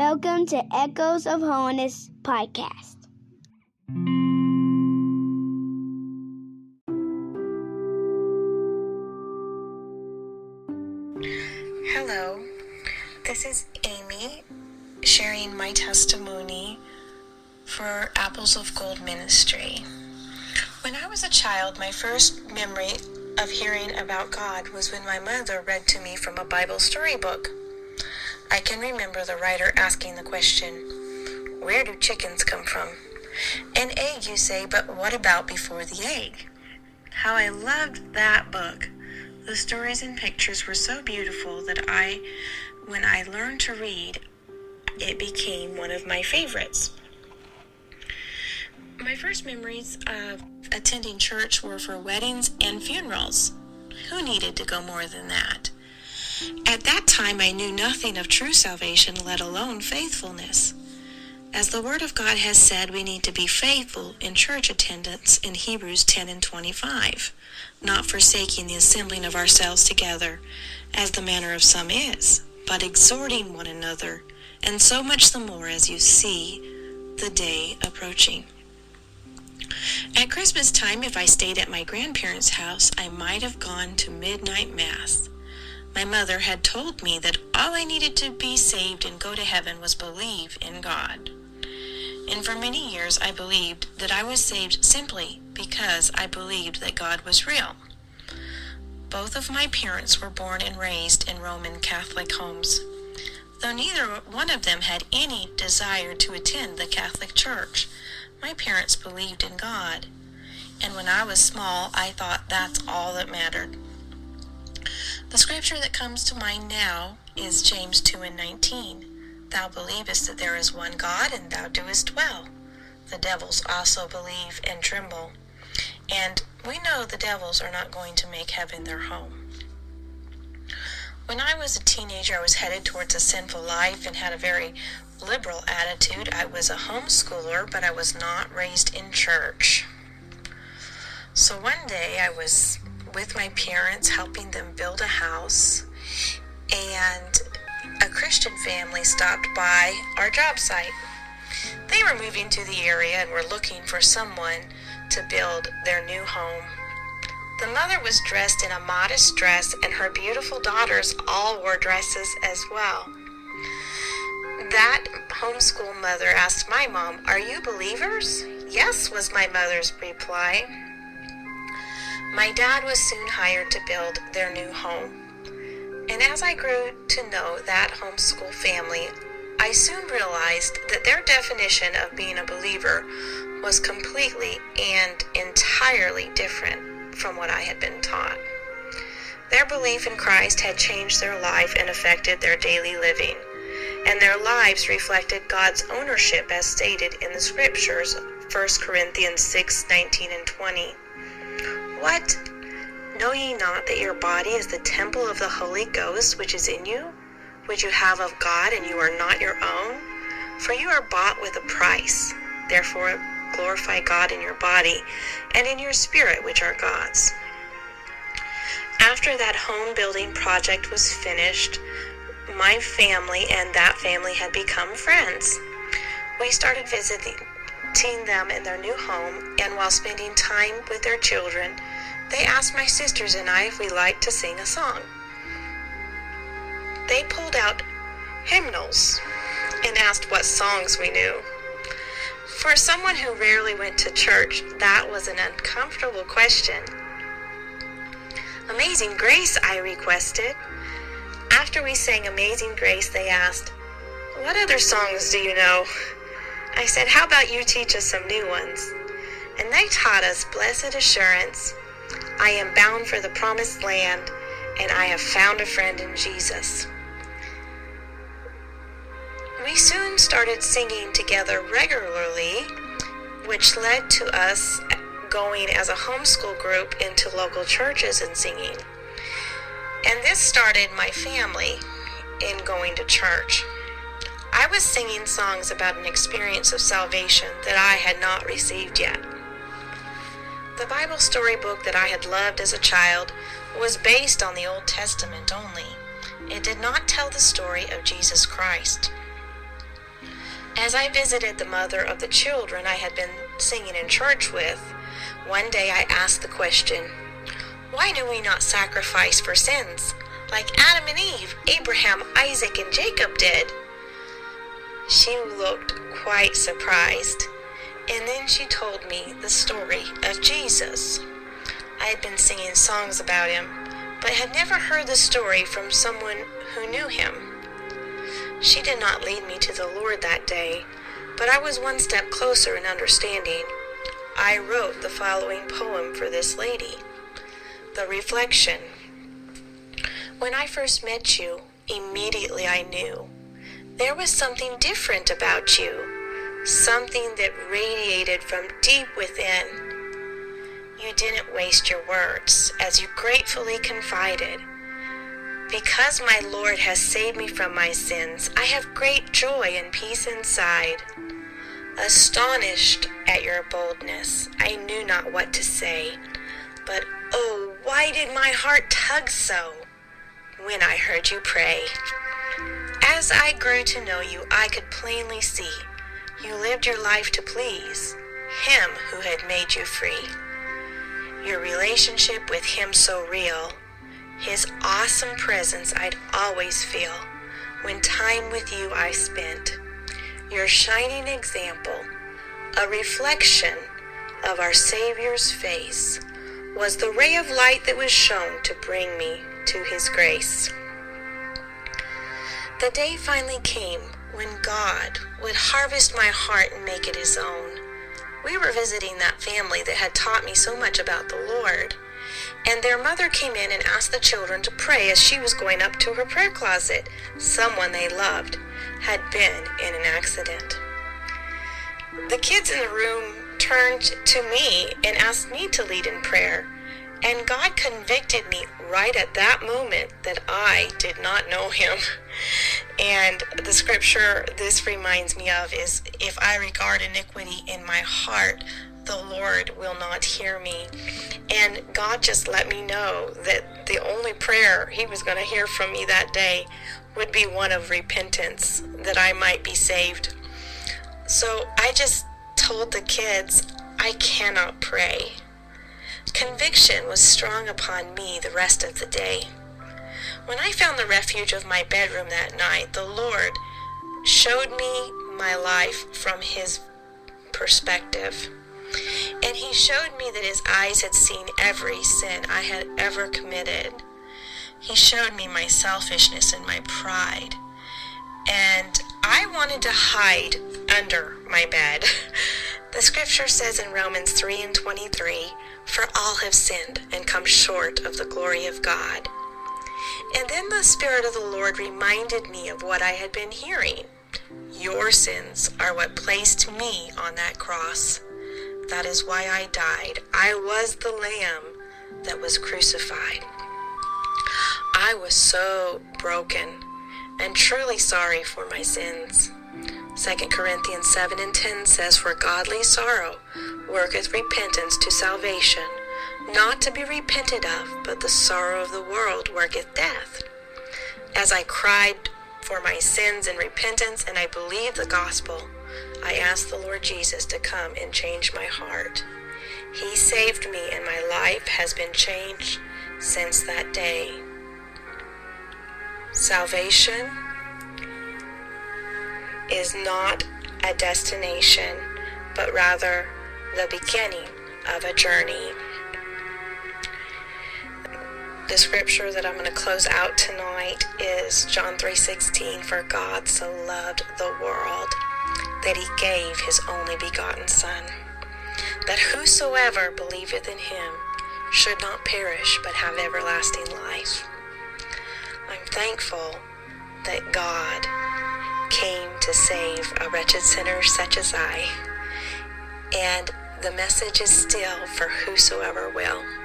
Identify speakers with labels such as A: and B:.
A: Welcome to Echoes of Holiness podcast.
B: Hello, this is Amy sharing my testimony for Apples of Gold Ministry. When I was a child, my first memory of hearing about God was when my mother read to me from a Bible storybook. I can remember the writer asking the question, Where do chickens come from? An egg, you say, but what about before the egg? How I loved that book. The stories and pictures were so beautiful that I, when I learned to read, it became one of my favorites. My first memories of attending church were for weddings and funerals. Who needed to go more than that? At that time, I knew nothing of true salvation, let alone faithfulness. As the Word of God has said, we need to be faithful in church attendance in Hebrews 10 and 25, not forsaking the assembling of ourselves together, as the manner of some is, but exhorting one another, and so much the more as you see the day approaching. At Christmas time, if I stayed at my grandparents' house, I might have gone to midnight mass. My mother had told me that all I needed to be saved and go to heaven was believe in God. And for many years, I believed that I was saved simply because I believed that God was real. Both of my parents were born and raised in Roman Catholic homes, though neither one of them had any desire to attend the Catholic Church. My parents believed in God, and when I was small, I thought that's all that mattered. The scripture that comes to mind now is James 2 and 19. Thou believest that there is one God, and thou doest well. The devils also believe and tremble. And we know the devils are not going to make heaven their home. When I was a teenager, I was headed towards a sinful life and had a very liberal attitude. I was a homeschooler, but I was not raised in church. So one day I was with my parents helping them build a house, and a Christian family stopped by our job site. They were moving to the area and were looking for someone to build their new home. The mother was dressed in a modest dress, and her beautiful daughters all wore dresses as well. That homeschool mother asked my mom, Are you believers? Yes, was my mother's reply. My dad was soon hired to build their new home. And as I grew to know that homeschool family, I soon realized that their definition of being a believer was completely and entirely different from what I had been taught. Their belief in Christ had changed their life and affected their daily living, and their lives reflected God's ownership as stated in the scriptures 1 Corinthians 6 19 and 20. What? Know ye not that your body is the temple of the Holy Ghost which is in you, which you have of God, and you are not your own? For you are bought with a price. Therefore, glorify God in your body and in your spirit, which are God's. After that home building project was finished, my family and that family had become friends. We started visiting them in their new home, and while spending time with their children, they asked my sisters and I if we liked to sing a song. They pulled out hymnals and asked what songs we knew. For someone who rarely went to church, that was an uncomfortable question. Amazing Grace, I requested. After we sang Amazing Grace, they asked, What other songs do you know? I said, How about you teach us some new ones? And they taught us Blessed Assurance, I am bound for the promised land, and I have found a friend in Jesus. We soon started singing together regularly, which led to us going as a homeschool group into local churches and singing. And this started my family in going to church. I was singing songs about an experience of salvation that I had not received yet. The Bible storybook that I had loved as a child was based on the Old Testament only. It did not tell the story of Jesus Christ. As I visited the mother of the children I had been singing in church with, one day I asked the question, Why do we not sacrifice for sins like Adam and Eve, Abraham, Isaac, and Jacob did? She looked quite surprised, and then she told me the story of Jesus. I had been singing songs about him, but had never heard the story from someone who knew him. She did not lead me to the Lord that day, but I was one step closer in understanding. I wrote the following poem for this lady The Reflection. When I first met you, immediately I knew there was something different about you, something that radiated from deep within. You didn't waste your words as you gratefully confided. Because my Lord has saved me from my sins, I have great joy and peace inside. Astonished at your boldness, I knew not what to say. But oh, why did my heart tug so when I heard you pray? As I grew to know you, I could plainly see you lived your life to please Him who had made you free. Your relationship with Him so real, His awesome presence I'd always feel when time with you I spent. Your shining example, a reflection of our Savior's face, was the ray of light that was shown to bring me to His grace. The day finally came when God would harvest my heart and make it His own. We were visiting that family that had taught me so much about the Lord, and their mother came in and asked the children to pray as she was going up to her prayer closet. Someone they loved had been in an accident. The kids in the room turned to me and asked me to lead in prayer. And God convicted me right at that moment that I did not know Him. And the scripture this reminds me of is if I regard iniquity in my heart, the Lord will not hear me. And God just let me know that the only prayer He was going to hear from me that day would be one of repentance, that I might be saved. So I just told the kids, I cannot pray. Conviction was strong upon me the rest of the day. When I found the refuge of my bedroom that night, the Lord showed me my life from His perspective. And He showed me that His eyes had seen every sin I had ever committed. He showed me my selfishness and my pride. And I wanted to hide under my bed. The scripture says in Romans 3 and 23 For all have sinned and come short of the glory of God. And then the Spirit of the Lord reminded me of what I had been hearing. Your sins are what placed me on that cross. That is why I died. I was the lamb that was crucified. I was so broken and truly sorry for my sins. 2 Corinthians 7 and 10 says, For godly sorrow worketh repentance to salvation, not to be repented of, but the sorrow of the world worketh death. As I cried for my sins in repentance and I believed the gospel, I asked the Lord Jesus to come and change my heart. He saved me, and my life has been changed since that day. Salvation is not a destination, but rather the beginning of a journey. The scripture that I'm going to close out tonight is John 3:16 for God so loved the world that he gave his only begotten son that whosoever believeth in him should not perish but have everlasting life. I'm thankful that God came to save a wretched sinner such as I. And the message is still for whosoever will.